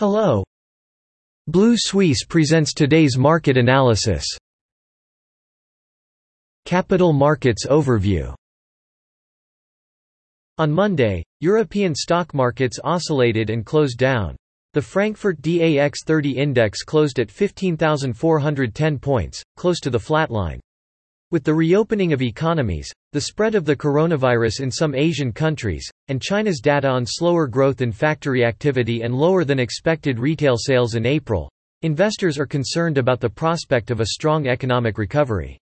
Hello. Blue Suisse presents today's market analysis. Capital Markets Overview On Monday, European stock markets oscillated and closed down. The Frankfurt DAX 30 index closed at 15,410 points, close to the flatline. With the reopening of economies, the spread of the coronavirus in some Asian countries, and China's data on slower growth in factory activity and lower than expected retail sales in April, investors are concerned about the prospect of a strong economic recovery.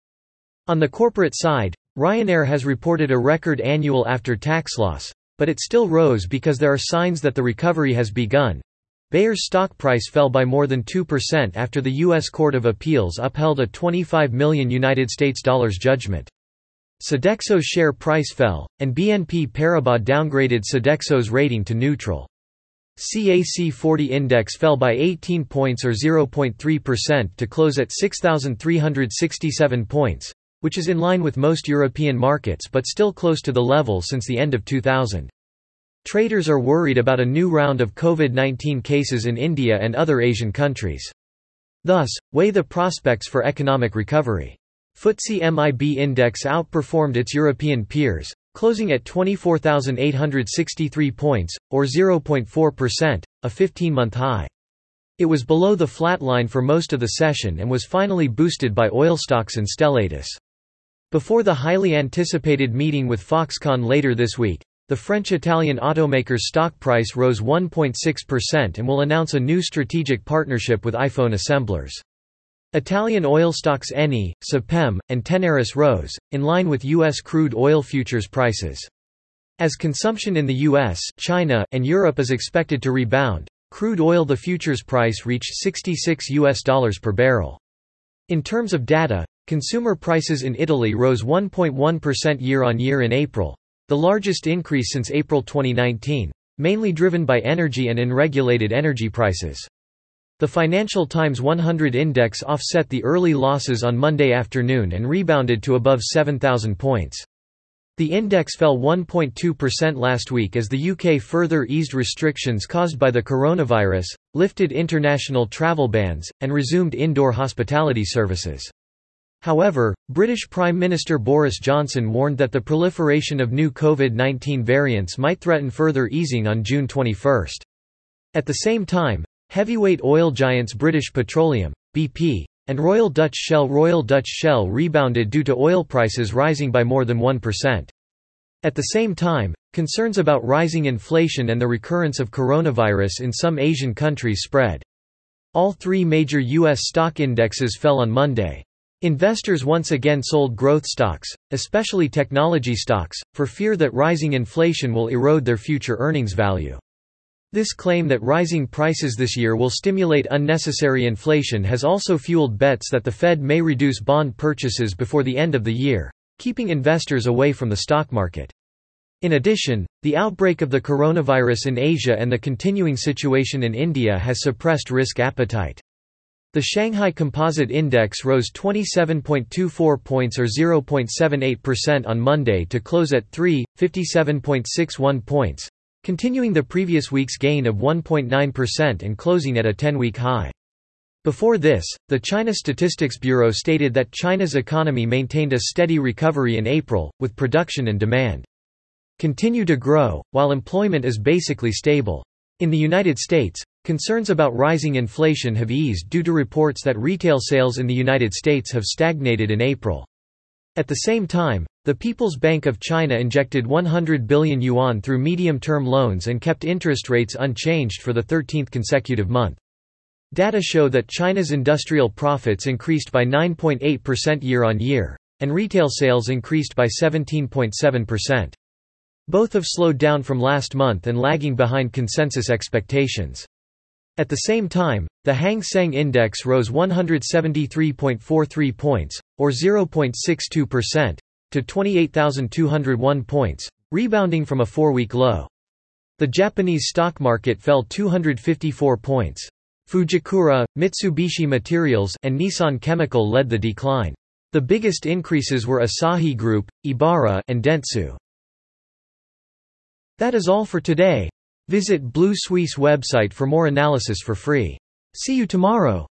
On the corporate side, Ryanair has reported a record annual after-tax loss, but it still rose because there are signs that the recovery has begun, Bayer's stock price fell by more than 2% after the U.S. Court of Appeals upheld a 25 million United States dollars judgment. Sodexo's share price fell, and BNP Paribas downgraded Sodexo's rating to neutral. CAC 40 index fell by 18 points or 0.3% to close at 6,367 points, which is in line with most European markets but still close to the level since the end of 2000. Traders are worried about a new round of COVID-19 cases in India and other Asian countries. Thus, weigh the prospects for economic recovery. FTSE MIB index outperformed its European peers, closing at 24,863 points, or 0.4%, a 15-month high. It was below the flat line for most of the session and was finally boosted by oil stocks and Stellantis. Before the highly anticipated meeting with Foxconn later this week, the French-Italian automaker's stock price rose 1.6% and will announce a new strategic partnership with iPhone assemblers. Italian oil stocks Eni, Saipem, and Tenaris rose, in line with U.S. crude oil futures prices. As consumption in the U.S., China, and Europe is expected to rebound, crude oil the futures price reached 66 US dollars per barrel. In terms of data, consumer prices in Italy rose 1.1% year-on-year in April, the largest increase since April 2019, mainly driven by energy and unregulated energy prices. The Financial Times 100 index offset the early losses on Monday afternoon and rebounded to above 7,000 points. The index fell 1.2% last week as the UK further eased restrictions caused by the coronavirus, lifted international travel bans, and resumed indoor hospitality services. However, British Prime Minister Boris Johnson warned that the proliferation of new COVID-19 variants might threaten further easing on June 21. At the same time, heavyweight oil giants British Petroleum, BP, and Royal Dutch Shell Royal Dutch Shell rebounded due to oil prices rising by more than 1%. At the same time, concerns about rising inflation and the recurrence of coronavirus in some Asian countries spread. All three major U.S. stock indexes fell on Monday. Investors once again sold growth stocks, especially technology stocks, for fear that rising inflation will erode their future earnings value. This claim that rising prices this year will stimulate unnecessary inflation has also fueled bets that the Fed may reduce bond purchases before the end of the year, keeping investors away from the stock market. In addition, the outbreak of the coronavirus in Asia and the continuing situation in India has suppressed risk appetite. The Shanghai Composite Index rose 27.24 points or 0.78% on Monday to close at 357.61 points, continuing the previous week's gain of 1.9% and closing at a 10-week high. Before this, the China Statistics Bureau stated that China's economy maintained a steady recovery in April, with production and demand continue to grow, while employment is basically stable. In the United States, Concerns about rising inflation have eased due to reports that retail sales in the United States have stagnated in April. At the same time, the People's Bank of China injected 100 billion yuan through medium-term loans and kept interest rates unchanged for the 13th consecutive month. Data show that China's industrial profits increased by 9.8% year-on-year, and retail sales increased by 17.7%. Both have slowed down from last month and lagging behind consensus expectations. At the same time, the Hang Seng Index rose 173.43 points, or 0.62%, to 28,201 points, rebounding from a four-week low. The Japanese stock market fell 254 points. Fujikura, Mitsubishi Materials, and Nissan Chemical led the decline. The biggest increases were Asahi Group, Ebara, and Dentsu. That is all for today. Visit Blue Suisse website for more analysis for free. See you tomorrow.